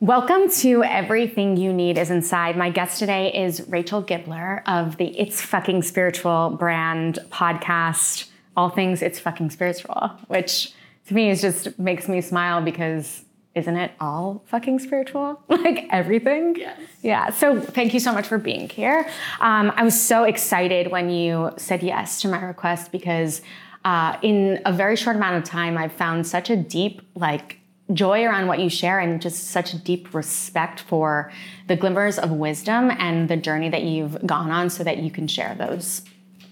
Welcome to Everything You Need is Inside. My guest today is Rachel Gibler of the It's Fucking Spiritual brand podcast, All Things It's Fucking Spiritual, which to me is just makes me smile because isn't it all fucking spiritual? like everything? Yes. Yeah. So thank you so much for being here. Um, I was so excited when you said yes to my request because uh, in a very short amount of time, I've found such a deep, like, joy around what you share and just such deep respect for the glimmers of wisdom and the journey that you've gone on so that you can share those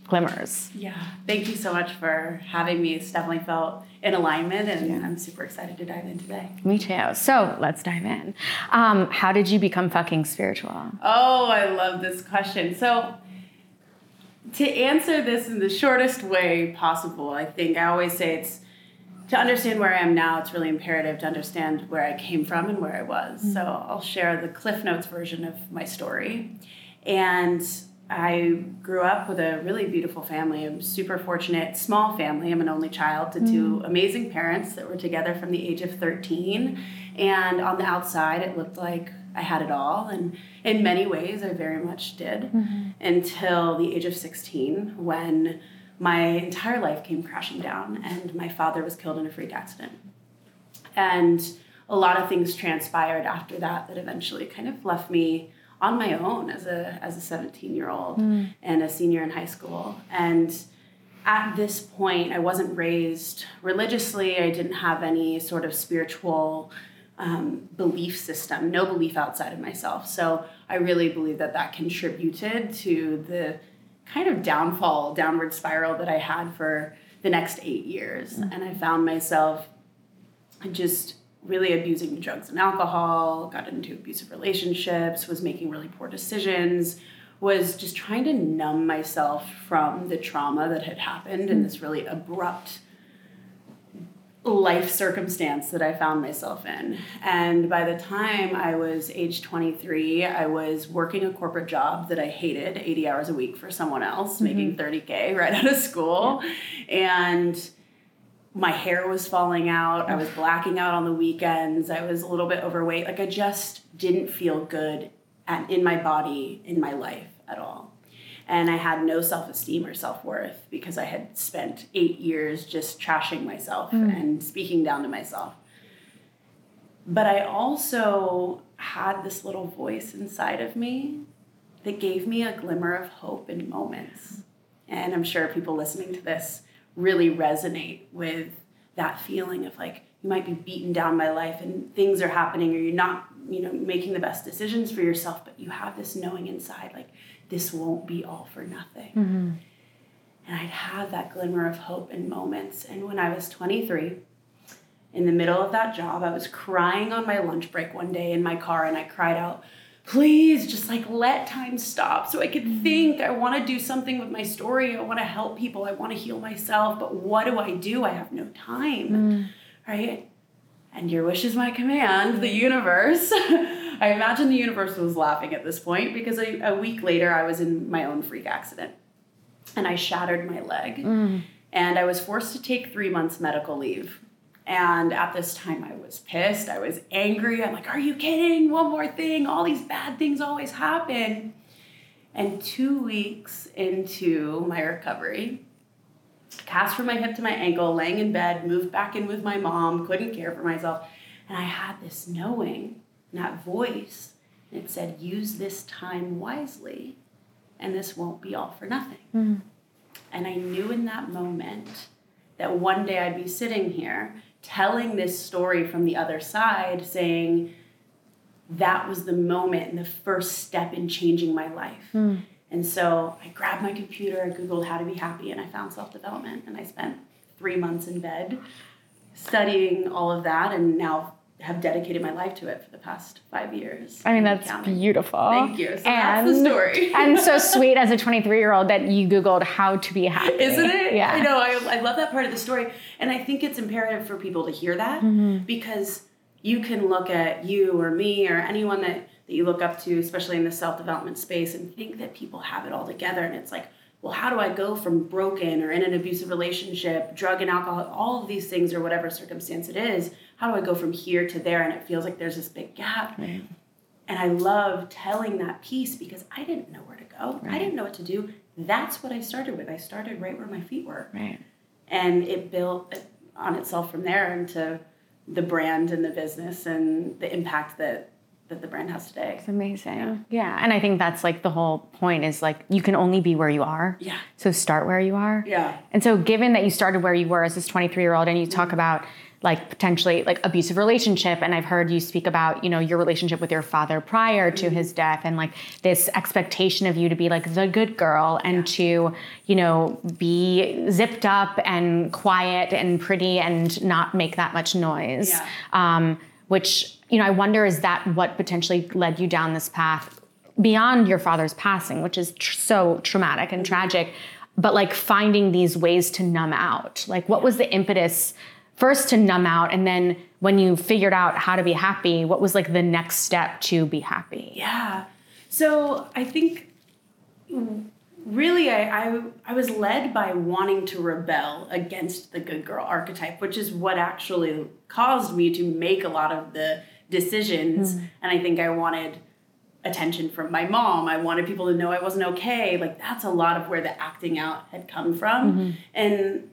glimmers. Yeah. Thank you so much for having me. It's definitely felt in alignment, and I'm super excited to dive in today. Me too. So let's dive in. Um, how did you become fucking spiritual? Oh, I love this question. So, to answer this in the shortest way possible, I think I always say it's to understand where I am now, it's really imperative to understand where I came from and where I was. Mm-hmm. So I'll share the Cliff Notes version of my story. And I grew up with a really beautiful family. I'm super fortunate, small family. I'm an only child to two mm-hmm. amazing parents that were together from the age of 13. And on the outside, it looked like I had it all. And in many ways, I very much did mm-hmm. until the age of 16 when my entire life came crashing down and my father was killed in a freak accident. And a lot of things transpired after that that eventually kind of left me on my own as a as a 17 year old and a senior in high school. And at this point, I wasn't raised religiously. I didn't have any sort of spiritual um, belief system, no belief outside of myself. So I really believe that that contributed to the kind of downfall, downward spiral that I had for the next eight years. Mm. And I found myself just really abusing drugs and alcohol, got into abusive relationships, was making really poor decisions, was just trying to numb myself from the trauma that had happened in mm. this really abrupt life circumstance that I found myself in. And by the time I was age 23, I was working a corporate job that I hated, 80 hours a week for someone else, mm-hmm. making 30K right out of school. And my hair was falling out. I was blacking out on the weekends. I was a little bit overweight. Like I just didn't feel good at, in my body, in my life at all. And I had no self esteem or self worth because I had spent eight years just trashing myself hmm. and speaking down to myself. But I also had this little voice inside of me that gave me a glimmer of hope in moments. And I'm sure people listening to this really resonate with that feeling of like you might be beaten down by life and things are happening or you're not you know making the best decisions for yourself but you have this knowing inside like this won't be all for nothing mm-hmm. and i'd have that glimmer of hope in moments and when i was 23 in the middle of that job i was crying on my lunch break one day in my car and i cried out please just like let time stop so I could mm-hmm. think. I want to do something with my story. I want to help people. I want to heal myself. But what do I do? I have no time. Mm. Right? And your wish is my command, the universe. I imagine the universe was laughing at this point because a, a week later I was in my own freak accident and I shattered my leg. Mm. And I was forced to take three months medical leave. And at this time, I was pissed. I was angry. I'm like, are you kidding? One more thing. All these bad things always happen. And two weeks into my recovery, cast from my hip to my ankle, laying in bed, moved back in with my mom, couldn't care for myself. And I had this knowing, that voice. And it said, use this time wisely, and this won't be all for nothing. Hmm. And I knew in that moment that one day I'd be sitting here telling this story from the other side, saying, that was the moment and the first step in changing my life. Hmm. And so I grabbed my computer, I Googled how to be happy, and I found self development. And I spent three months in bed studying all of that, and now have dedicated my life to it for the past five years. I mean, that's counting. beautiful. Thank you. So that's the story. and so sweet as a 23 year old that you Googled how to be happy. Isn't it? Yeah. I know. I, I love that part of the story. And I think it's imperative for people to hear that Mm-hmm. because you can look at you or me or anyone that, that you look up to, especially in the self development space, and think that people have it all together. And it's like, well, how do I go from broken or in an abusive relationship, drug and alcohol, all of these things or whatever circumstance it is? How do I go from here to there? And it feels like there's this big gap. Right. And I love telling that piece because I didn't know where to go. Right. I didn't know what to do. That's what I started with. I started right where my feet were. Right. And it built on itself from there into the brand and the business and the impact that that the brand has today. It's amazing. Yeah. yeah. And I think that's like the whole point is like you can only be where you are. Yeah. So start where you are. Yeah. And so given that you started where you were as this 23 year old and you mm-hmm. talk about like potentially like abusive relationship and i've heard you speak about you know your relationship with your father prior to mm-hmm. his death and like this expectation of you to be like the good girl and to you know be zipped up and quiet and pretty and not make that much noise yeah. um, which you know, I wonder is that what potentially led you down this path beyond your father's passing, which is tr- so traumatic and tragic, but like finding these ways to numb out. Like, what was the impetus first to numb out, and then when you figured out how to be happy, what was like the next step to be happy? Yeah. So I think really I, I, I was led by wanting to rebel against the good girl archetype which is what actually caused me to make a lot of the decisions mm. and i think i wanted attention from my mom i wanted people to know i wasn't okay like that's a lot of where the acting out had come from mm-hmm. and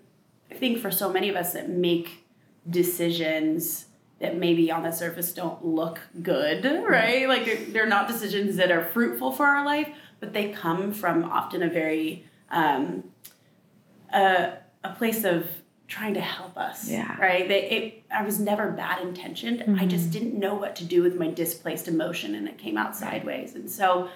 i think for so many of us that make decisions that maybe on the surface don't look good right like they're not decisions that are fruitful for our life but they come from often a very um, a, a place of trying to help us. Yeah. Right. They, it, I was never bad intentioned. Mm-hmm. I just didn't know what to do with my displaced emotion, and it came out sideways. And so,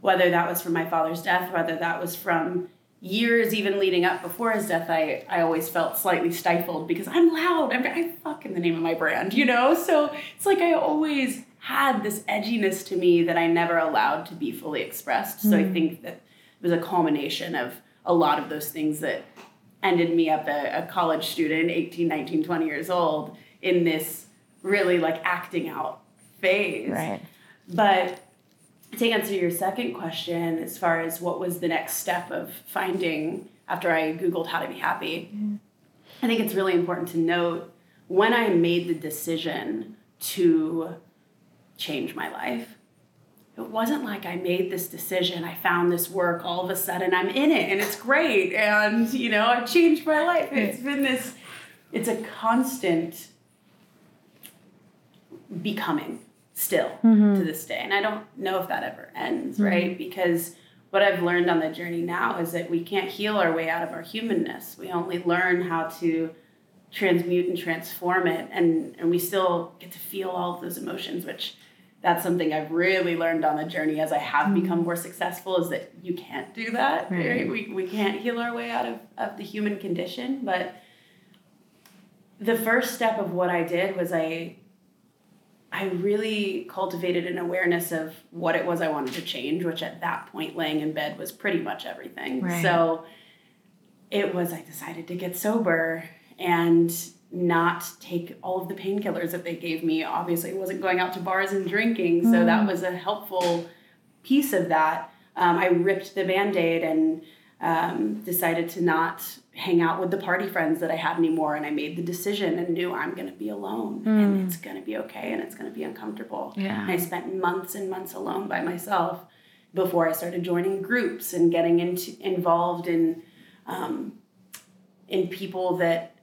whether that was from my father's death, whether that was from years even leading up before his death, I, I always felt slightly stifled because I'm loud. I'm, I fuck in the name of my brand, you know? So it's like I always had this edginess to me that I never allowed to be fully expressed. So mm. I hmm. think that it was a culmination of a lot of those things that ended me up a, a college student, 18, 19, 20 years old, in this really like acting out phase. Right. But to answer your second question, as far as what was the next step of finding after I Googled how to be happy, mm. I think it's really important to note when I made the decision to change my life. It wasn't like I made this decision, I found this work, all of a sudden I'm in it and it's great and you know, I've changed my life. It's been this it's a constant becoming still mm-hmm. to this day. And I don't know if that ever ends, mm-hmm. right? Because what I've learned on the journey now is that we can't heal our way out of our humanness. We only learn how to transmute and transform it and and we still get to feel all of those emotions which that's something I've really learned on the journey as I have mm-hmm. become more successful is that you can't do that. Right. right? We, we can't heal our way out of, of the human condition. But the first step of what I did was I I really cultivated an awareness of what it was I wanted to change, which at that point laying in bed was pretty much everything. Right. So it was I decided to get sober and not take all of the painkillers that they gave me. Obviously, wasn't going out to bars and drinking, so mm. that was a helpful piece of that. Um, I ripped the band aid and um, decided to not hang out with the party friends that I had anymore. And I made the decision and knew I'm going to be alone mm. and it's going to be okay and it's going to be uncomfortable. Yeah. And I spent months and months alone by myself before I started joining groups and getting into involved in um, in people that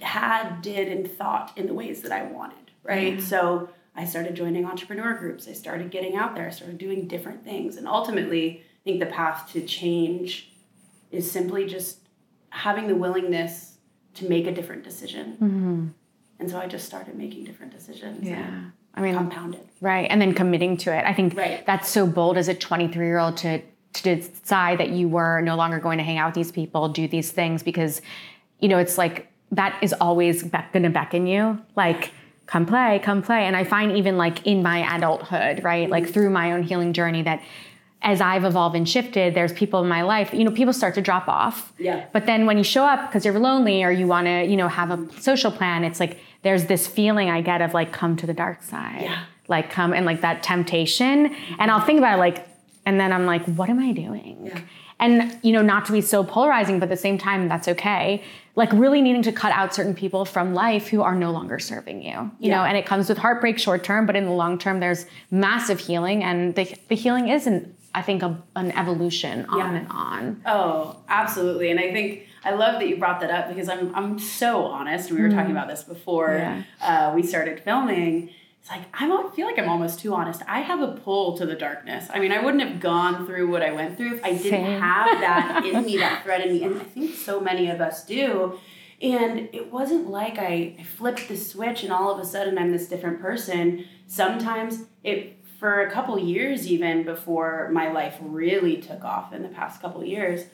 had, did, and thought in the ways that I wanted, right? So I started joining entrepreneur groups. I started getting out there. I started doing different things. And ultimately, I think the path to change is simply just having the willingness to make a different decision. Mm-hmm. And so I just started making different decisions. Yeah. I mean, compounded. Right. And then committing to it. I think right. that's so bold as a 23 year old to, to decide that you were no longer going to hang out with these people, do these things, because, you know, it's like that is always be- gonna beckon you. Like, come play, come play. And I find even like in my adulthood, right, like through my own healing journey, that as I've evolved and shifted, there's people in my life, you know, people start to drop off. Yeah. But then when you show up because you're lonely or you want to, you know, have a social plan, it's like there's this feeling I get of like come to the dark side. Yeah. Like come and like that temptation. And I'll think about it like and then I'm like, what am I doing? Yeah. And you know, not to be so polarizing, but at the same time, that's okay. Like really needing to cut out certain people from life who are no longer serving you. You Yeah. know, and it comes with heartbreak short term, but in the long term, there's massive healing, and the the healing isn't, I think, a, an evolution on Yeah. and on. Oh, absolutely. And I think I love that you brought that up because I'm I'm so honest. We were talking about this before Mm. Yeah. uh, we started filming. It's like I feel like I'm almost too honest. I have a pull to the darkness. I mean, I wouldn't have gone through what I went through if I didn't Same. have that in me, that thread in me. And I think so many of us do. And it wasn't like I, I flipped the switch and all of a sudden I'm this different person. Sometimes it for a couple years even before my life really took off in the past couple years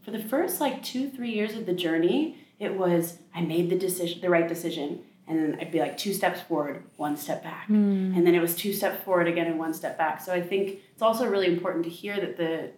for the first like two three years of the journey it was i made the decision the right decision and then i'd be like two steps forward one step back. Hmm. And then it was two steps forward again and one step back. So i think it's also really important to hear that the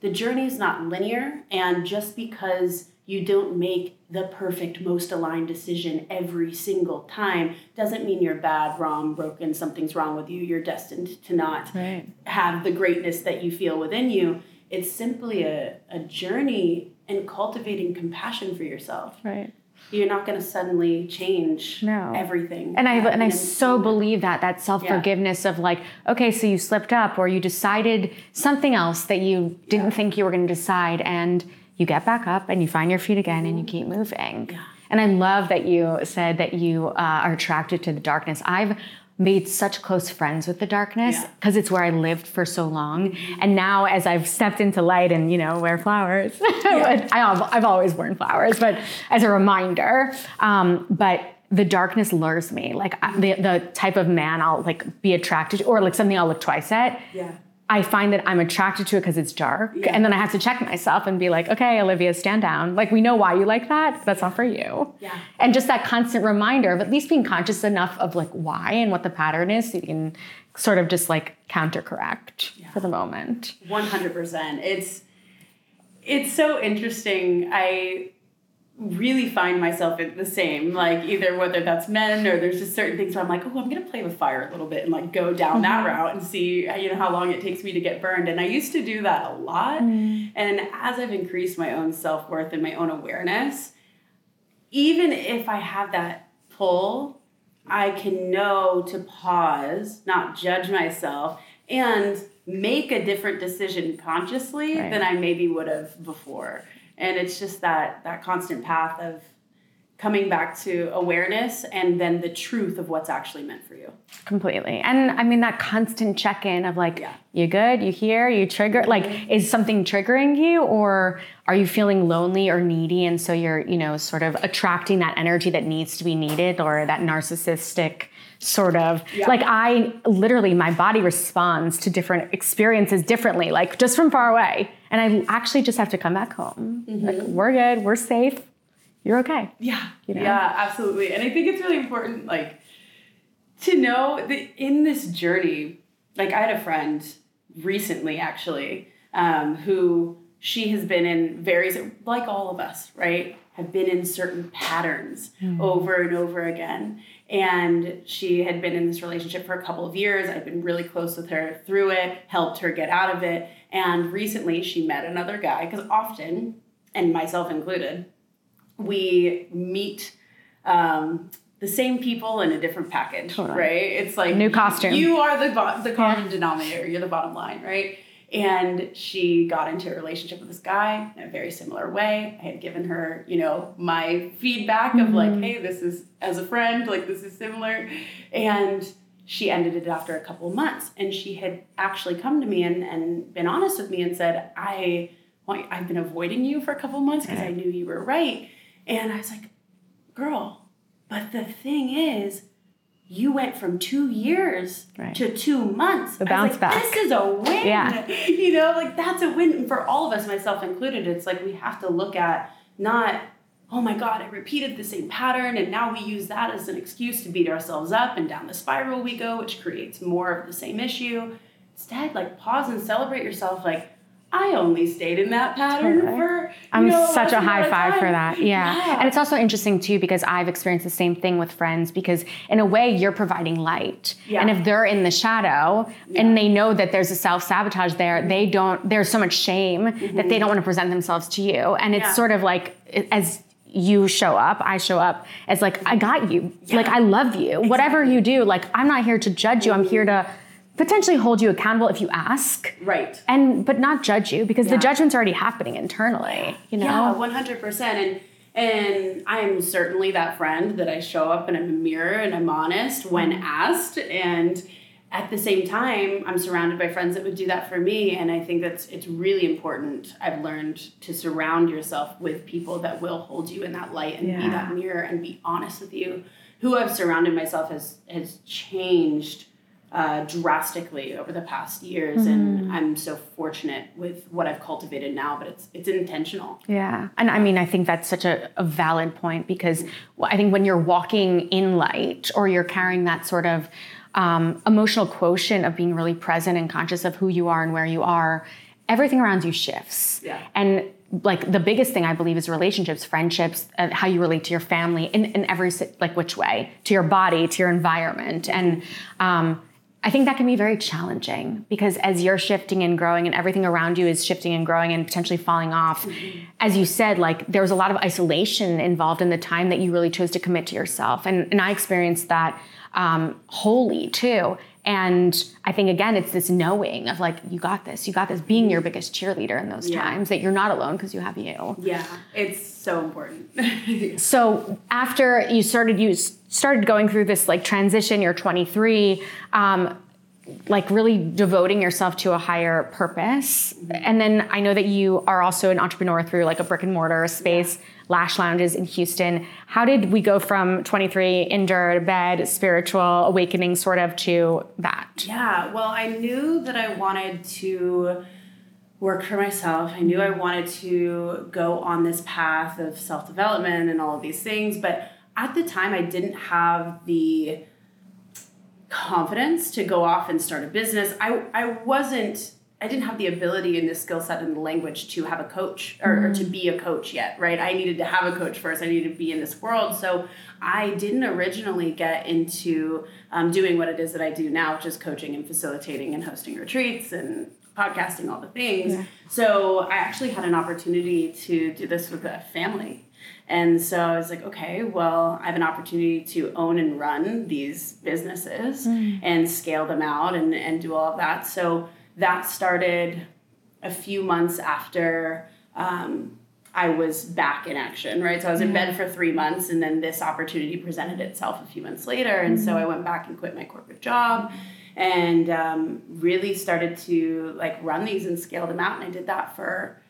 the journey is not linear and just because you don't make the perfect most aligned decision every single time doesn't mean you're bad wrong broken something's wrong with you you're destined to not Right. have the greatness that you feel within you. It's simply a, a journey in cultivating compassion for yourself. Right. You're not going to suddenly change No. everything. And I at and I so believe that that self forgiveness of like, okay, so you slipped up or you decided something else that you didn't think you were going to decide, and you get back up and you find your feet again and you keep moving. Yeah. And I love that you said that you uh, are attracted to the darkness. I've made such close friends with the darkness Yeah. because it's where I lived for so long. And now, as I've stepped into light and you know wear flowers, I, I've always worn flowers, but as a reminder. Um, but the darkness lures me, like I- the the type of man I'll like be attracted to, or like something I'll look twice at. Yeah. I find that I'm attracted to it because it's dark. Yeah. And then I have to check myself and be like, okay, Olivia, stand down. Like, we know why you like that. That's not for you. Yeah. And just that constant reminder of at least being conscious enough of like why and what the pattern is so you can sort of just like counter correct for the moment. 100%. It's it's so interesting. I really find myself in the same like either whether that's men or there's just certain things where I'm like, "Oh, I'm going to play with fire a little bit and like go down that mm-hmm. route and see you know how long it takes me to get burned." And I used to do that a lot. Mm-hmm. And as I've increased my own self-worth and my own awareness, even if I have that pull, I can know to pause, not judge myself, and make a different decision consciously Right. than I maybe would have before. And it's just that that constant path of coming back to awareness and then the truth of what's actually meant for you. Completely. And I mean, that constant check in of like, Yeah. you good? You here? You trigger? Mm-hmm. Like, is something triggering you or are you feeling lonely or needy? And so you're, you know, sort of attracting that energy that needs to be needed or that narcissistic sort of Yeah. like I literally my body responds to different experiences differently, like just from far away. And I actually just have to come back home. Like, we're good, we're safe, you're okay. Yeah. You know? Yeah, absolutely. And I think it's really important, like, to know that in this journey, like, I had a friend recently, actually, um, who she has been in various, like all of us, right? Have been in certain patterns over and over again. And she had been in this relationship for a couple of years. I'd been really close with her through it, helped her get out of it. And recently she met another guy, because often, and myself included, we meet um, the same people in a different package, Totally. right? It's like New costume. You are the bo- the common denominator. You're the bottom line, right? And she got into a relationship with this guy in a very similar way. I had given her, you know, my feedback of like, mm-hmm. hey, this is as a friend, like this is similar, and she ended it after a couple of months. And she had actually come to me and, and been honest with me and said, I want, I've been avoiding you for a couple of months because I knew you were right. And I was like, girl, but the thing is, you went from two years Right. to two months. The I was bounce like, back. This is a win. Yeah. You know, like that's a win And for all of us, myself included. It's like we have to look at not, oh my God, I repeated the same pattern, and now we use that as an excuse to beat ourselves up and down the spiral we go, which creates more of the same issue. Instead, like pause and celebrate yourself, like, I only stayed in that pattern Totally. for. I'm know, such a high five for that. Yeah. And it's also interesting too because I've experienced the same thing with friends because in a way you're providing light. Yeah. And if they're in the shadow and they know that there's a self-sabotage there, they don't there's so much shame that they don't want to present themselves to you. And it's Mm-hmm. Yeah. sort of like as you show up, I show up as like I got you. Like I love you. Whatever you do, like I'm not here to judge you. I'm here to potentially hold you accountable if you ask. Right. And but not judge you because the judgment's already happening internally, you know? Yeah, one hundred percent. And and I'm certainly that friend that I show up and I'm a mirror and I'm honest when asked. And at the same time, I'm surrounded by friends that would do that for me. And I think that's it's really important. I've learned to surround yourself with people that will hold you in that light and be that mirror and be honest with you. Who I've surrounded myself has has changed uh, drastically over the past years, and I'm so fortunate with what I've cultivated now. But it's it's intentional. Yeah. And I mean, I think that's such a, a valid point because I think when you're walking in light or you're carrying that sort of um, emotional quotient of being really present and conscious of who you are and where you are, everything around you shifts. Yeah. And like the biggest thing I believe is relationships, friendships, uh, how you relate to your family in, in every, like which way, to your body, to your environment. And, um, I think that can be very challenging because as you're shifting and growing and everything around you is shifting and growing and potentially falling off, as you said, like there was a lot of isolation involved in the time that you really chose to commit to yourself. And, and I experienced that um, wholly too. And I think again, it's this knowing of like, you got this, you got this, being your biggest cheerleader in those Yeah. times that you're not alone because you have you. Yeah, it's so important. So after you started, you started going through this like transition. You're 23, um, like really devoting yourself to a higher purpose. And then I know that you are also an entrepreneur through like a brick and mortar space, Lash Lounges in Houston. How did we go from 23 indoor bed, spiritual awakening, sort of, to that? yeah, well, I knew that I wanted to work for myself. I knew I wanted to go on this path of self development and all of these things, but at the time, I didn't have the confidence to go off and start a business. I, I wasn't, I didn't have the ability and the skill set and the language to have a coach or, or to be a coach yet, right? I needed to have a coach first. I needed to be in this world. So I didn't originally get into um, doing what it is that I do now, which is coaching and facilitating and hosting retreats and podcasting, all the things. Yeah. So I actually had an opportunity to do this with a family. And so I was like, okay, well, I have an opportunity to own and run these businesses hmm. and scale them out and, and do all of that. So that started a few months after um, I was back in action, right? So I was in mm-hmm. bed for three months, and then this opportunity presented itself a few months later. And so mm-hmm. I went back and quit my corporate job and um, really started to like run these and scale them out. And I did that for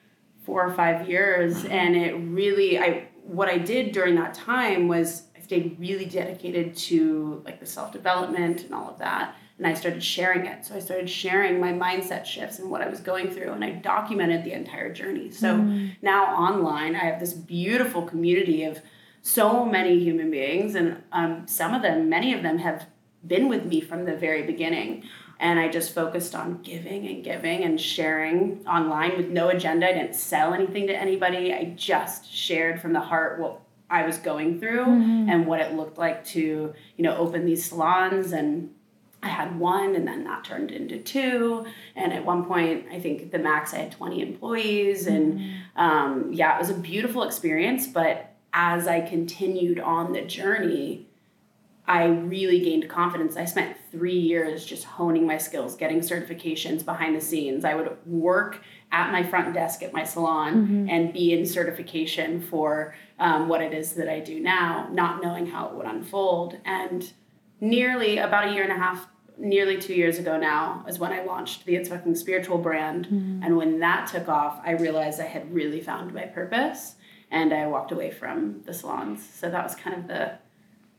four or five years. And it really, I what I did during that time was I stayed really dedicated to like the self development and all of that. And I started sharing it. So I started sharing my mindset shifts and what I was going through, and I documented the entire journey. So now online, I have this beautiful community of so many human beings, and um, some of them, many of them, have been with me from the very beginning. And I just focused on giving and giving and sharing online with no agenda. I didn't sell anything to anybody. I just shared from the heart what I was going through and what it looked like to, you know, open these salons and I had one and then that turned into two. And at one point, I think the max I had 20 employees. And um, yeah, it was a beautiful experience. But as I continued on the journey, I really gained confidence. I spent three years just honing my skills, getting certifications behind the scenes. I would work at my front desk at my salon and be in certification for um, what it is that I do now, not knowing how it would unfold. And nearly about a year and a half, nearly two years ago now, is when I launched the It's Fucking Spiritual brand. And when that took off, I realized I had really found my purpose and I walked away from the salons. So that was kind of the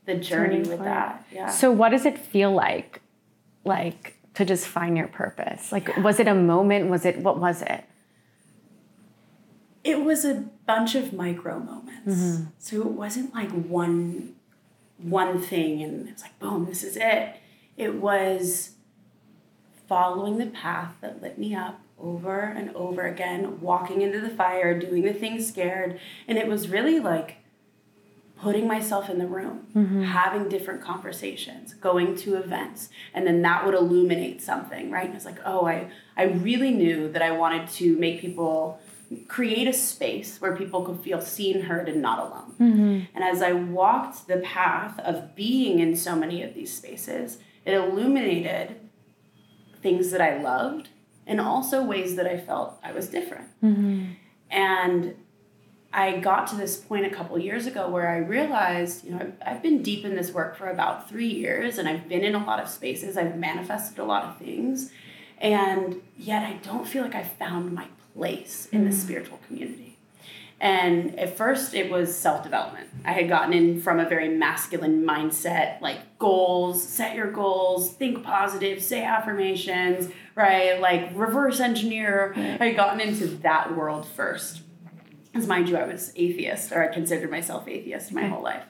the journey with that. Yeah. So what does it feel like, like to just find your purpose? Like, was it a moment? Was it what was it? it was a bunch of micro moments. Mm-hmm. So it wasn't like one one thing and it was like boom, this is it. It was following the path that lit me up, over and over again, walking into the fire, doing the things scared. And it was really like putting myself in the room, mm-hmm. having different conversations, going to events, and then that would illuminate something, right? And it's like, oh, I, I really knew that I wanted to make people create a space where people could feel seen, heard, and not alone. Mm-hmm. And as I walked the path of being in so many of these spaces, it illuminated things that I loved and also ways that I felt I was different. Mm-hmm. And I got to this point a couple years ago where I realized, you know, I've, I've been deep in this work for about three years and I've been in a lot of spaces, I've manifested a lot of things, and yet I don't feel like I found my place in mm. the spiritual community. And at first, it was self development. I had gotten in from a very masculine mindset, like goals, set your goals, think positive, say affirmations, right? Like reverse engineer. I had gotten into that world first. As mind you, I was atheist, or I considered myself atheist my whole life.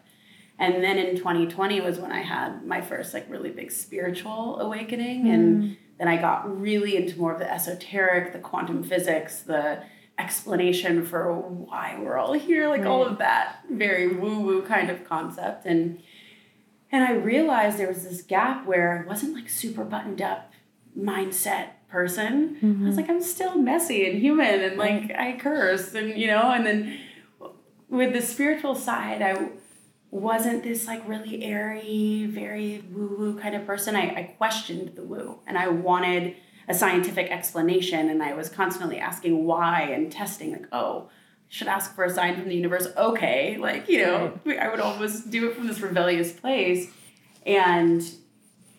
And then in 2020 was when I had my first like really big spiritual awakening. Mm. And then I got really into more of the esoteric, the quantum physics, the explanation for why we're all here, like right. all of that very woo-woo kind of concept. And and I realized there was this gap where I wasn't like super buttoned up mindset person. Mm-hmm. I was like, I'm still messy and human and like I curse and you know, and then with the spiritual side, I wasn't this like really airy, very woo-woo kind of person. I, I questioned the woo and I wanted a scientific explanation and I was constantly asking why and testing like, oh, should ask for a sign from the universe. Okay, like, you know, I would always do it from this rebellious place. And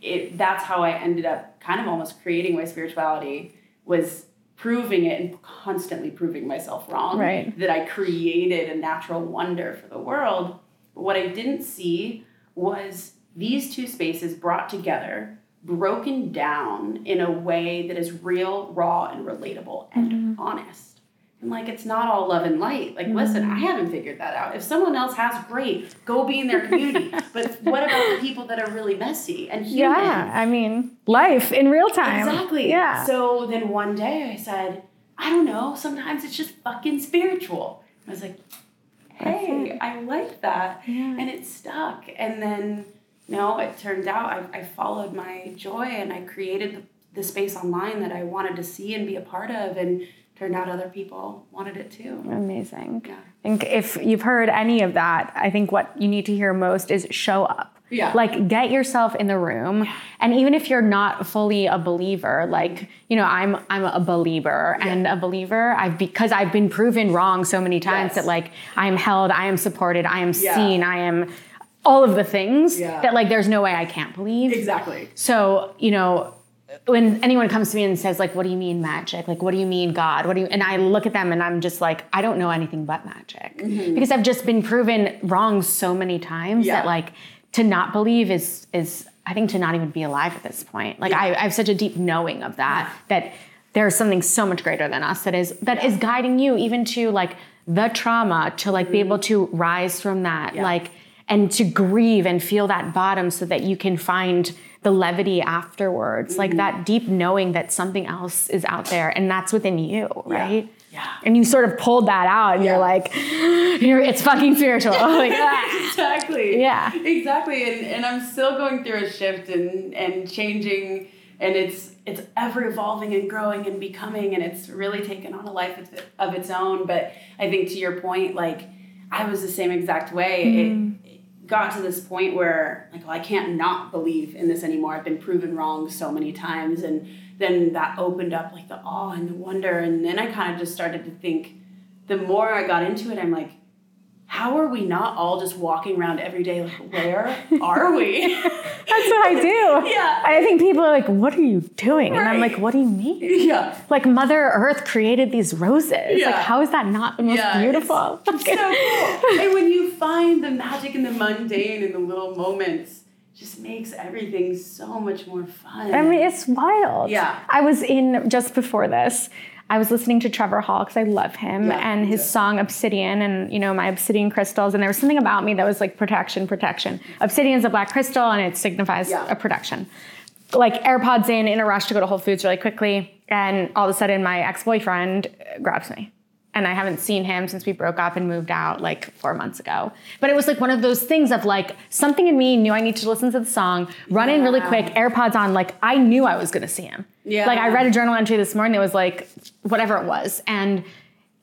it that's how I ended up kind of almost creating my spirituality was proving it and constantly proving myself wrong. Right. That I created a natural wonder for the world. But what I didn't see was these two spaces brought together broken down in a way that is real, raw, and relatable and mm-hmm. honest. And like it's not all love and light. Like, mm-hmm. listen, I haven't figured that out. If someone else has, great, go be in their community. but what about the people that are really messy and human? Yeah, I mean, life in real time. Exactly. Yeah. So then one day I said, I don't know, sometimes it's just fucking spiritual. I was like, hey, I like that. Yeah. And it stuck. And then no, it turned out I, I followed my joy and I created the, the space online that I wanted to see and be a part of. And turned out other people wanted it too. Amazing. Yeah. I think if you've heard any of that, I think what you need to hear most is show up. Yeah. Like get yourself in the room. And even if you're not fully a believer, like, you know, I'm I'm a believer yeah. and a believer, I've because I've been proven wrong so many times yes. that like I am held, I am supported, I am yeah. seen, I am all of the things yeah. that like there's no way I can't believe. Exactly. So, you know, when anyone comes to me and says like what do you mean magic like what do you mean god what do you and i look at them and i'm just like i don't know anything but magic mm-hmm. because i've just been proven wrong so many times yeah. that like to not believe is is i think to not even be alive at this point like yeah. I, I, have such a deep knowing of that yeah. that there's something so much greater than us that is that is guiding you even to like the trauma to like mm-hmm. be able to rise from that like and to grieve and feel that bottom so that you can find the levity afterwards mm-hmm. like that deep knowing that something else is out there and that's within you right? Yeah, yeah. and you sort of pulled that out and yeah. you're like you're, it's fucking spiritual. Like, exactly. Yeah. Exactly. And, and i'm still going through a shift and and changing and it's it's ever evolving and growing and becoming and it's really taken on a life of, of its own. But i think to your point like i was the same exact way. Mm. it, got to this point where like I can't not believe in this anymore. I've been proven wrong so many times and then that opened up like the awe and the wonder and then I kind of just started to think the more I got into it I'm like how are we not all just walking around every day like where are we that's what i do yeah i think people are like what are you doing right. and i'm like what do you mean yeah like mother earth created these roses yeah. like how is that not the most yeah, beautiful it's, so cool and when you find the magic in the mundane in the little moments just makes everything so much more fun. I mean, it's wild. Yeah. I was in just before this. I was listening to Trevor Hall because I love him yeah, and his yeah. song Obsidian and you know my obsidian crystals and there was something about me that was like protection, protection. Obsidian is a black crystal and it signifies yeah. a protection. Like AirPods in, in a rush to go to Whole Foods really quickly. and all of a sudden my ex-boyfriend grabs me and I haven't seen him since we broke up and moved out like four months ago. But it was like one of those things of like something in me knew I need to listen to the song, run in really quick, AirPods on. Like I knew I was gonna see him. Yeah. Like I read a journal entry this morning that was like whatever it was. And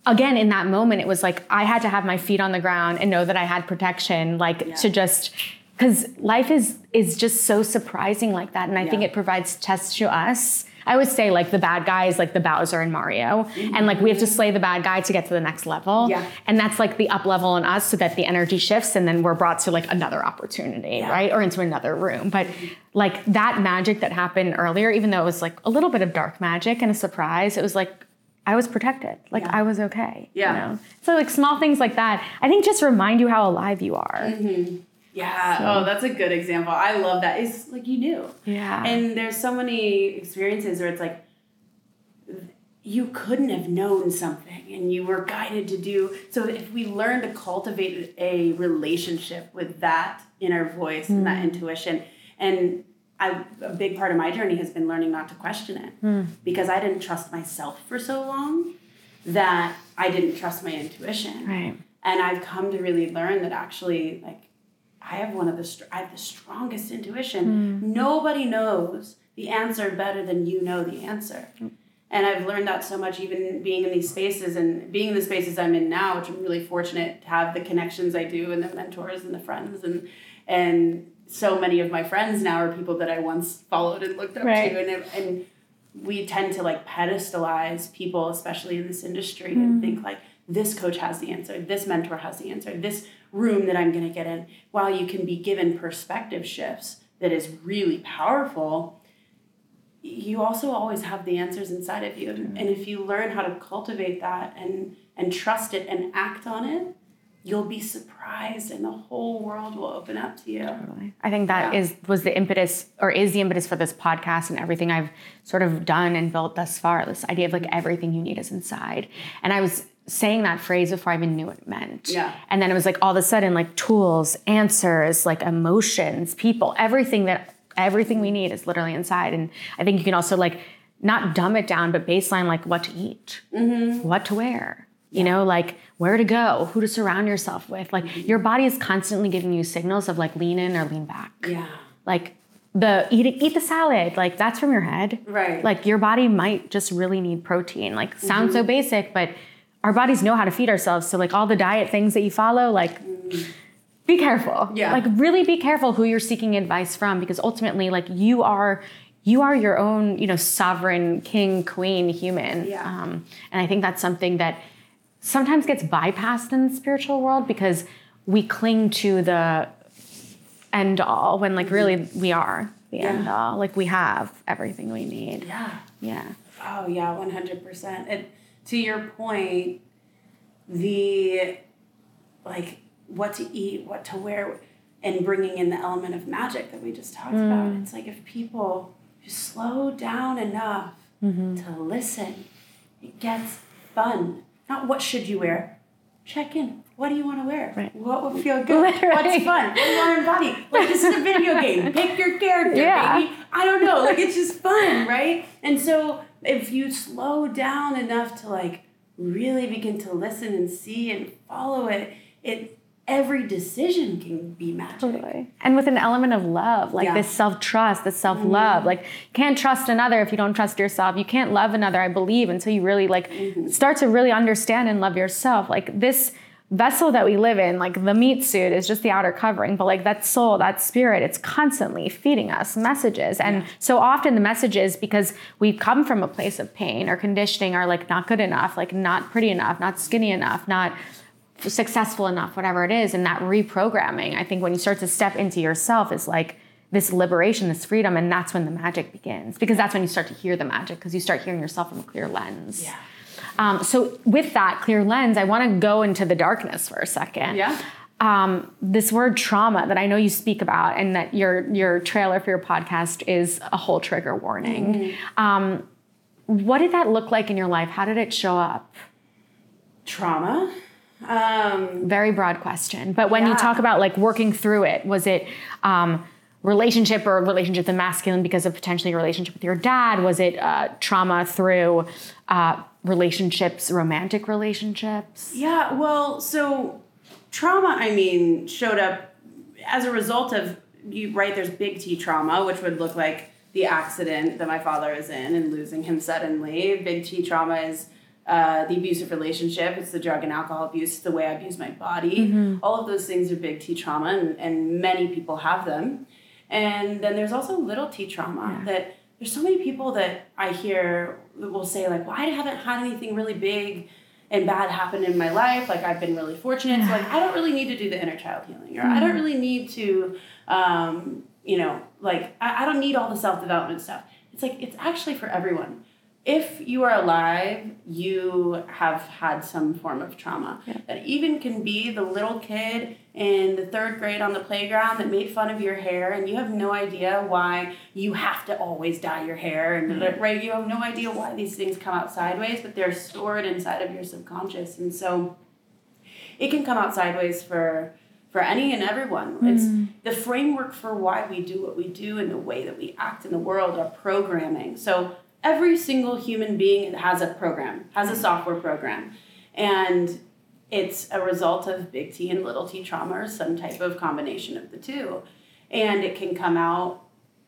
again, in that moment, it was like I had to have my feet on the ground and know that I had protection, like Yeah. to just because life is is just so surprising like that. And I think it provides tests to us. I always say like the bad guy is like the Bowser and Mario, and like we have to slay the bad guy to get to the next level. Yeah. And that's like the up level in us so that the energy shifts and then we're brought to like another opportunity, Yeah. right? Or into another room. But like that magic that happened earlier, even though it was like a little bit of dark magic and a surprise, it was like I was protected. Like Yeah. I was okay. Yeah. You know? So like small things like that, I think just remind you how alive you are. Mm-hmm. Yeah. Oh, that's a good example. I love that. It's like you knew. Yeah. And there's so many experiences where it's like you couldn't have known something and you were guided to do. So if we learn to cultivate a relationship with that inner voice and that hmm. intuition, and I, a big part of my journey has been learning not to question it hmm. because I didn't trust myself for so long that I didn't trust my intuition. right. And I've come to really learn that actually, like, I have one of the str- I have the strongest intuition. Hmm. Nobody knows the answer better than you know the answer. Hmm. And I've learned that so much, even being in these spaces and being in the spaces I'm in now, which I'm really fortunate to have the connections I do and the mentors and the friends and and so many of my friends now are people that I once followed and looked up Right. to, and and we tend to like pedestalize people, especially in this industry, and hmm. think like this coach has the answer, this mentor has the answer, this room that I'm going to get in. While you can be given perspective shifts that is really powerful, you also always have the answers inside of you. And if you learn how to cultivate that and and trust it and act on it, you'll be surprised and the whole world will open up to you. Totally. I think that Yeah. is was the impetus or is the impetus for this podcast and everything I've sort of done and built thus far. This idea of like everything you need is inside. And I was saying that phrase before I even knew what it meant. Yeah. And then it was like all of a sudden like tools, answers, like emotions, people, everything that everything we need is literally inside. And I think you can also like not dumb it down, but baseline like what to eat, mm-hmm. what to wear. You know, like where to go, who to surround yourself with. Like mm-hmm. your body is constantly giving you signals of like lean in or lean back. Yeah. Like the eat eat the salad, like that's from your head. Right. Like your body might just really need protein. Like sounds so mm-hmm. basic, but our bodies know how to feed ourselves. So like all the diet things that you follow, like be careful. Yeah. Like really be careful who you're seeking advice from because ultimately like you are you are your own, you know, sovereign king, queen, human. Yeah. Um, and I think that's something that sometimes gets bypassed in the spiritual world because we cling to the end all when like really we are the end all. Like we have everything we need. Yeah. Yeah. Oh yeah, one hundred percent. And to your point, the like what to eat, what to wear, and bringing in the element of magic that we just talked mm. about. It's like if people just slow down enough mm-hmm. to listen, it gets fun. Not what should you wear. Check in. What do you want to wear? Right. What would feel good? Literally. What's fun? What do you want to embody? Like this is a video game. Pick your character, Yeah. baby. I don't know. Like it's just fun, right? And so if you slow down enough to like really begin to listen and see and follow it, it every decision can be magic. Totally. And with an element of love, like Yeah. this self trust, this self love. Mm-hmm. Like you can't trust another if you don't trust yourself. You can't love another, I believe, until you really like mm-hmm. start to really understand and love yourself. Like this vessel that we live in, like the meat suit is just the outer covering, but like that soul, that spirit, it's constantly feeding us messages. And so often the messages, because we come from a place of pain or conditioning, are like not good enough, like not pretty enough, not skinny enough, not successful enough, whatever it is. And that reprogramming, I think when you start to step into yourself is like this liberation, this freedom, and that's when the magic begins. Because that's when you start to hear the magic, because you start hearing yourself from a clear lens. Yeah. Um, so with that clear lens, I want to go into the darkness for a second. Yeah. Um, this word trauma that I know you speak about, and that your your trailer for your podcast is a whole trigger warning. Um, what did that look like in your life? How did it show up? Trauma. Um, very broad question but when you talk about like working through it was it um, relationship or relationship with the masculine because of potentially a relationship with your dad? Was it uh, trauma through uh, relationships, romantic relationships? Yeah, well, so trauma, I mean, showed up as a result of you right. There's big T trauma, which would look like the accident that my father is in and losing him suddenly. Big T trauma is uh, the abusive relationship, it's the drug and alcohol abuse, the way I abuse my body. Mm-hmm. All of those things are big T trauma, and, and many people have them. And then there's also little T trauma yeah. that there's so many people that I hear will say, like, well, I haven't had anything really big and bad happen in my life. Like, I've been really fortunate. So, like, I don't really need to do the inner child healing, or mm-hmm. I don't mm-hmm. really need to, um, you know, like, I, I don't need all the self development stuff. It's like, it's actually for everyone if you are alive, you have had some form of trauma. Yeah. That even can be the little kid in the third grade on the playground that made fun of your hair, and you have no idea why you have to always dye your hair, and mm-hmm. right, you have no idea why these things come out sideways, but they're stored inside of your subconscious, and so it can come out sideways for for any and everyone. Mm. It's the framework for why we do what we do and the way that we act in the world are programming. So every single human being has a program, has a software program. And it's a result of big T and little t trauma or some type of combination of the two. And it can come out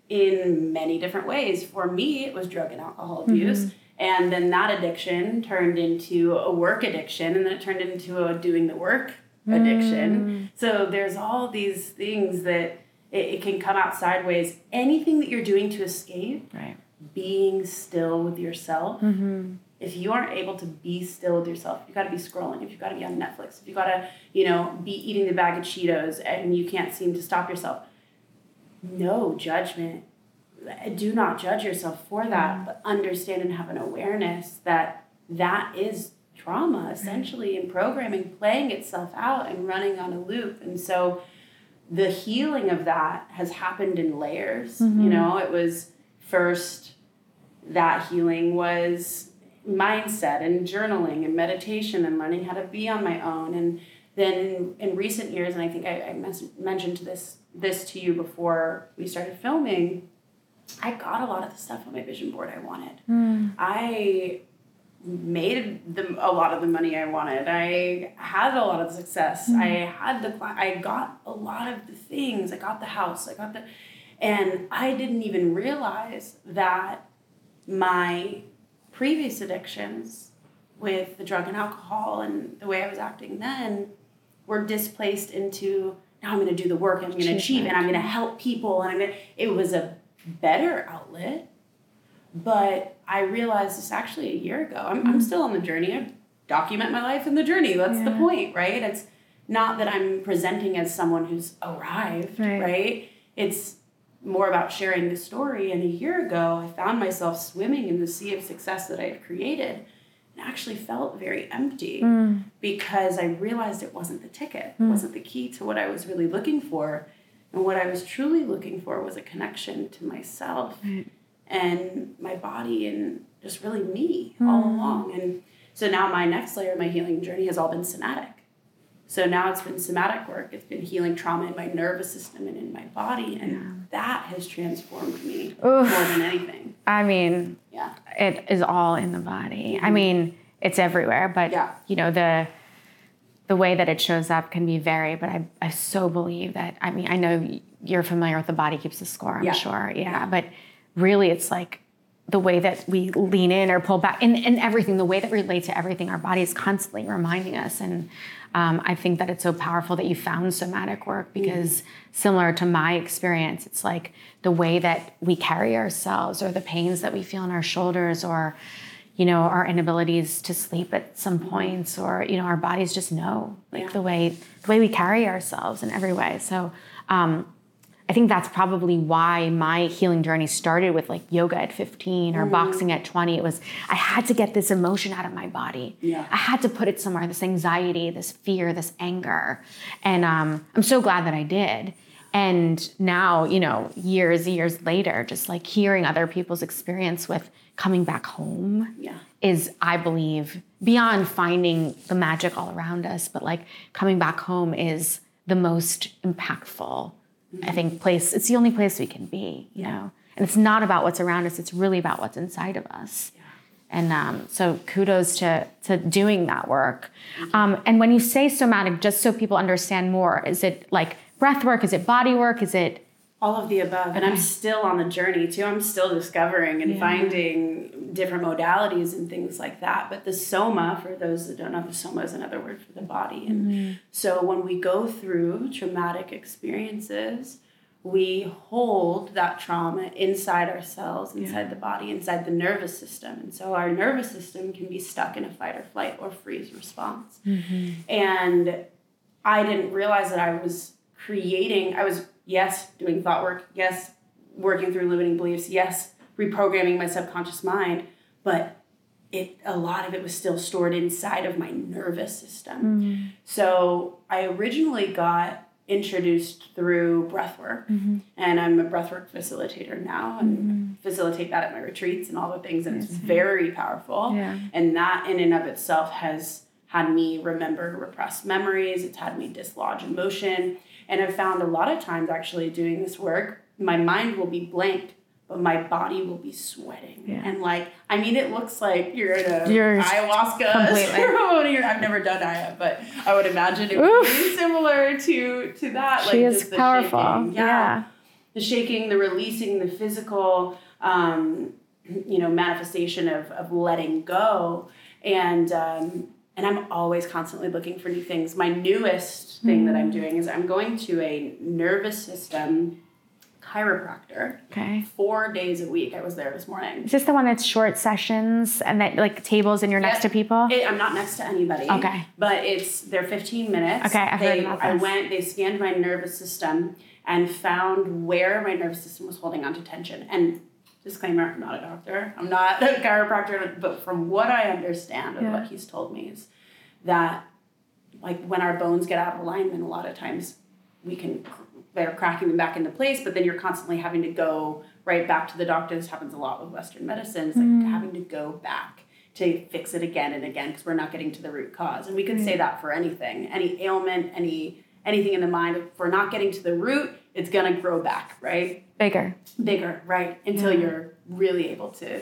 in many different ways. For me, it was drug and alcohol abuse. Mm-hmm. And then that addiction turned into a work addiction, and then it turned into a doing the work addiction. Mm. So there's all these things that it, it, can come out sideways. Anything that you're doing to escape right being still with yourself. Mm-hmm. If you aren't able to be still with yourself, you got to be scrolling. If you got to be on Netflix, if you got to, you know, be eating the bag of Cheetos and you can't seem to stop yourself. No judgment. Do not judge yourself for that, mm-hmm. but understand and have an awareness that that is trauma essentially in programming playing itself out and running on a loop. And so the healing of that has happened in layers. Mm-hmm. You know, it was first that healing was mindset and journaling and meditation and learning how to be on my own. And then in, in recent years and i think i, I mes- mentioned this this to you before we started filming i got a lot of the stuff on my vision board i wanted. Mm. i made the, a lot of the money i wanted. I had a lot of success. Mm. i had the i got a lot of the things. I got the house. I got the and I didn't even realize that my previous addictions with the drug and alcohol and the way I was acting then were displaced into now I'm going to do the work, I'm going to achieve, and I'm going to help people, and I'm going. It was a better outlet, but I realized this actually a year ago. I'm, mm-hmm. I'm still on the journey. I document my life in the journey. That's yeah. the point, right? It's not that I'm presenting as someone who's arrived, right? right? It's more about sharing the story. And a year ago, I found myself swimming in the sea of success that I had created and actually felt very empty mm. because I realized it wasn't the ticket, mm. it wasn't the key to what I was really looking for. And what I was truly looking for was a connection to myself right. and my body and just really me mm. all along. And so now my next layer of my healing journey has all been somatic. So now it's been somatic work. It's been healing trauma in my nervous system and in my body, and yeah. that has transformed me Oof. more than anything. I mean, yeah, it is all in the body. Mm-hmm. I mean, it's everywhere, but yeah. you know the the way that it shows up can be varied. But I I so believe that. I mean, I know you're familiar with the body keeps the score. I'm yeah. sure. Yeah, yeah, but really, it's like the way that we lean in or pull back and, and everything, the way that we relate to everything, our body is constantly reminding us. And um, I think that it's so powerful that you found somatic work because, mm. similar to my experience, it's like the way that we carry ourselves or the pains that we feel in our shoulders or you know our inabilities to sleep at some points or you know our bodies just know like yeah. the way the way we carry ourselves in every way so um, I think that's probably why my healing journey started with like yoga at 15 or mm. boxing at 20. It was, I had to get this emotion out of my body. Yeah. I had to put it somewhere, this anxiety, this fear, this anger. And um, I'm so glad that I did. And now, you know, years, years later, just like hearing other people's experience with coming back home yeah. is, I believe, beyond finding the magic all around us, but like coming back home is the most impactful I think place it's the only place we can be, you know. And it's not about what's around us, it's really about what's inside of us. And um, so kudos to to doing that work. Um, and when you say somatic, just so people understand more, is it like breath work? Is it body work? Is it all of the above. And i'm still on the journey too. I'm still discovering and Yeah. finding different modalities and things like that. But the soma for those that don't know the soma is another word for the body. And Mm-hmm. so when we go through traumatic experiences we hold that trauma inside ourselves inside the body inside the nervous system. And so our nervous system can be stuck in a fight or flight or freeze response. And I didn't realize that I was creating, I was, yes, doing thought work, yes, working through limiting beliefs, yes, reprogramming my subconscious mind, but it a lot of it was still stored inside of my nervous system. Hmm. So I originally got introduced through breath work. Mm-hmm. And I'm a breathwork facilitator now and mm-hmm. facilitate that at my retreats and all the things and it's very powerful. Yeah. And that in and of itself has had me remember repressed memories, it's had me dislodge emotion. And I've found a lot of times actually doing this work, my mind will be blank, but my body will be sweating. Yeah. And like, I mean, it looks like you're in a You're ayahuasca completely- ceremony. I've never done ayahuasca, but I would imagine it would be similar to to that. she like is the powerful. shaking. yeah. the shaking, the releasing, the physical, um, you know, manifestation of, of letting go. And, um, and I'm always constantly looking for new things. My newest thing that I'm mm. doing is I'm going to a nervous system chiropractor Okay. four days a week. I was there this morning. Is this the one that's short sessions and that like tables and you're next to people? It, I'm not next to anybody. Okay. But it's they're 15 minutes. Okay, I've they, heard about I went, they scanned my nervous system and found where my nervous system was holding onto tension. And disclaimer, I'm not a doctor. I'm not a chiropractor, but from what I understand of Yeah. what he's told me is that like when our bones get out of alignment, a lot of times we can they're cracking them back into place, but then you're constantly having to go right back to the doctor. This happens a lot with Western medicine. It's like Mm. having to go back to fix it again and again because we're not getting to the root cause. And we could Mm. say that for anything, any ailment, any anything in the mind. If we're not getting to the root, it's gonna grow back, right? Bigger. bigger, right? Until Yeah. you're really able to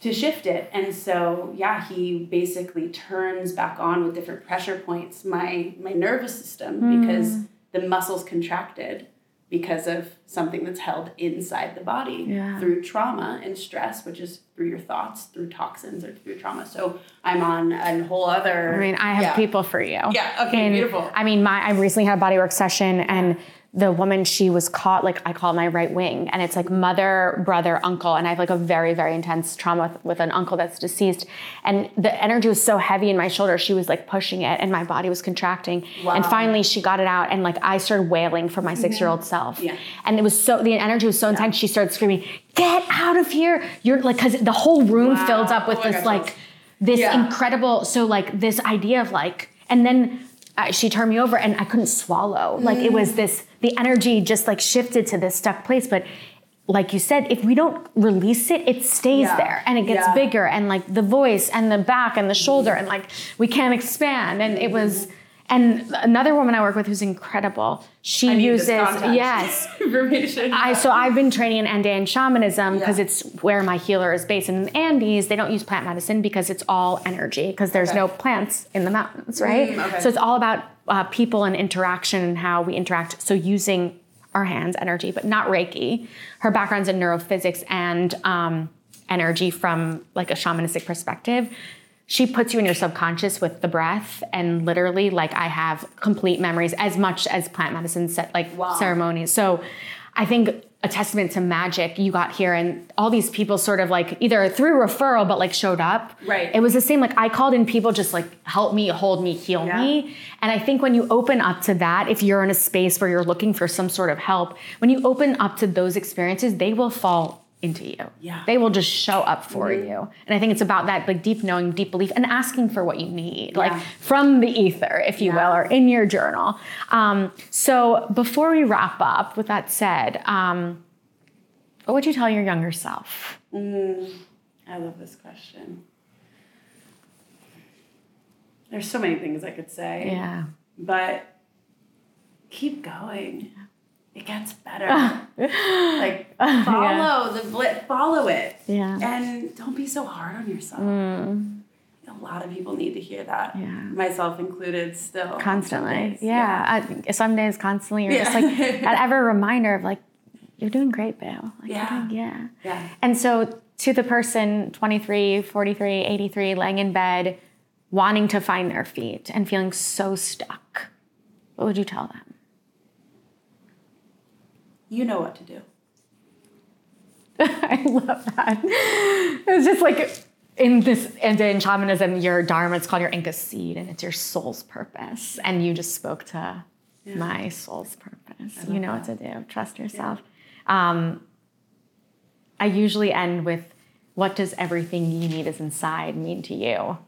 to shift it. And so, yeah, he basically turns back on with different pressure points my my nervous system Hmm. because the muscles contracted because of something that's held inside the body Yeah. through trauma and stress, which is through your thoughts, through toxins, or through trauma. So I'm on a whole other. I mean, I have yeah. people for you. Yeah, okay, And, beautiful. I mean, my I recently had a bodywork session and the woman she was caught like I call my right wing and it's like mother, brother, uncle and I have like a very very intense trauma with, with an uncle that's deceased and the energy was so heavy in my shoulder she was like pushing it and my body was contracting and Wow. Mm-hmm. finally she got it out and like I started wailing for my 6-year-old self. Yeah. And it was so the energy was so intense she started screaming, "Get out of here." You're like cuz the whole room Wow. filled up with Oh this gosh, like this Yeah. incredible so like this idea of like and then uh, she turned me over and i couldn't swallow like it was this the energy just like shifted to this stuck place but like you said if we don't release it it stays Yeah. there and it gets Yeah. bigger and like the voice and the back and the shoulder and like we can't expand and it was and another woman i work with who's incredible she I need this uses yes information. I so I've been training in Andean shamanism because Yeah. it's where my healer is based. In the Andes, they don't use plant medicine because it's all energy because there's Okay. no plants in the mountains, right? Mm, okay. So it's all about uh, people and interaction and how we interact. So using our hands, energy, but not Reiki. Her background's in neurophysics and um, energy from like a shamanistic perspective. She puts you in your subconscious with the breath, and literally, like I have complete memories as much as plant medicine set like Wow. ceremonies. So I think a testament to magic you got here and all these people sort of like either through referral but like showed up. Right. It was the same like I called in people just like help me, hold me, heal Yeah. me. And I think when you open up to that, if you're in a space where you're looking for some sort of help, when you open up to those experiences, they will fall into you. Yeah. They will just show up for Mhm. you. And I think it's about that like deep knowing, deep belief and asking for what you need. Like from the ether, if you Yeah. will, or in your journal. Um, so before we wrap up, with that said, um, what would you tell your younger self? Mm, I love this question. There's so many things I could say, Yeah. but keep going. It gets better. like follow the blit, follow it. Yeah. And don't be so hard on yourself. Mm. A lot of people need to hear that. Yeah. Myself included still. Constantly. Yeah. Uh, some days constantly. You're just like that ever reminder of like, you're doing great, Boo. Like, Yeah. doing- yeah. Yeah. And so to the person 23, 43, 83, laying in bed, wanting to find their feet and feeling so stuck, what would you tell them? You know what to do. I love that. It was just like in this and in shamanism, your dharma is called your Inca seed, and it's your soul's purpose. And you just spoke to my soul's purpose. You know what to do. Trust yourself. Um, I usually end with, "What does everything you need is inside mean to you?"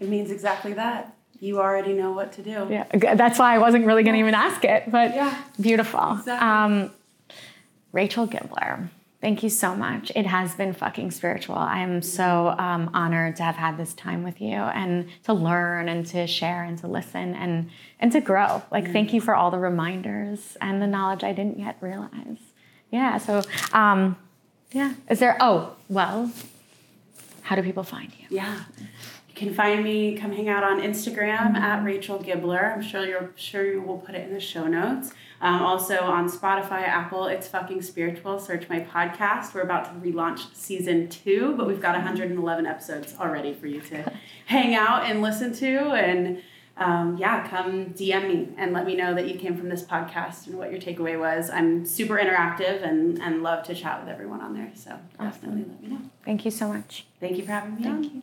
It means exactly that. You already know what to do. Yeah, that's why I wasn't really going to even ask it, but Yeah. beautiful. Exactly. Um, Rachel Gibler, thank you so much. It has been fucking spiritual. I am so um, honored to have had this time with you and to learn and to share and to listen and and to grow. Like, thank you for all the reminders and the knowledge I didn't yet realize. Yeah. So, um, yeah. Is there? Oh, well. How do people find you? Yeah. You can find me, come hang out on Instagram at Rachel Gibler. I'm sure you're sure you will put it in the show notes. Um, also on Spotify, Apple, it's fucking spiritual. Search my podcast. We're about to relaunch season two, but we've got 111 episodes already for you to hang out and listen to. And um, yeah, come DM me and let me know that you came from this podcast and what your takeaway was. I'm super interactive and, and love to chat with everyone on there. So definitely let me know. Thank you so much. Thank you for having me Thank on. you.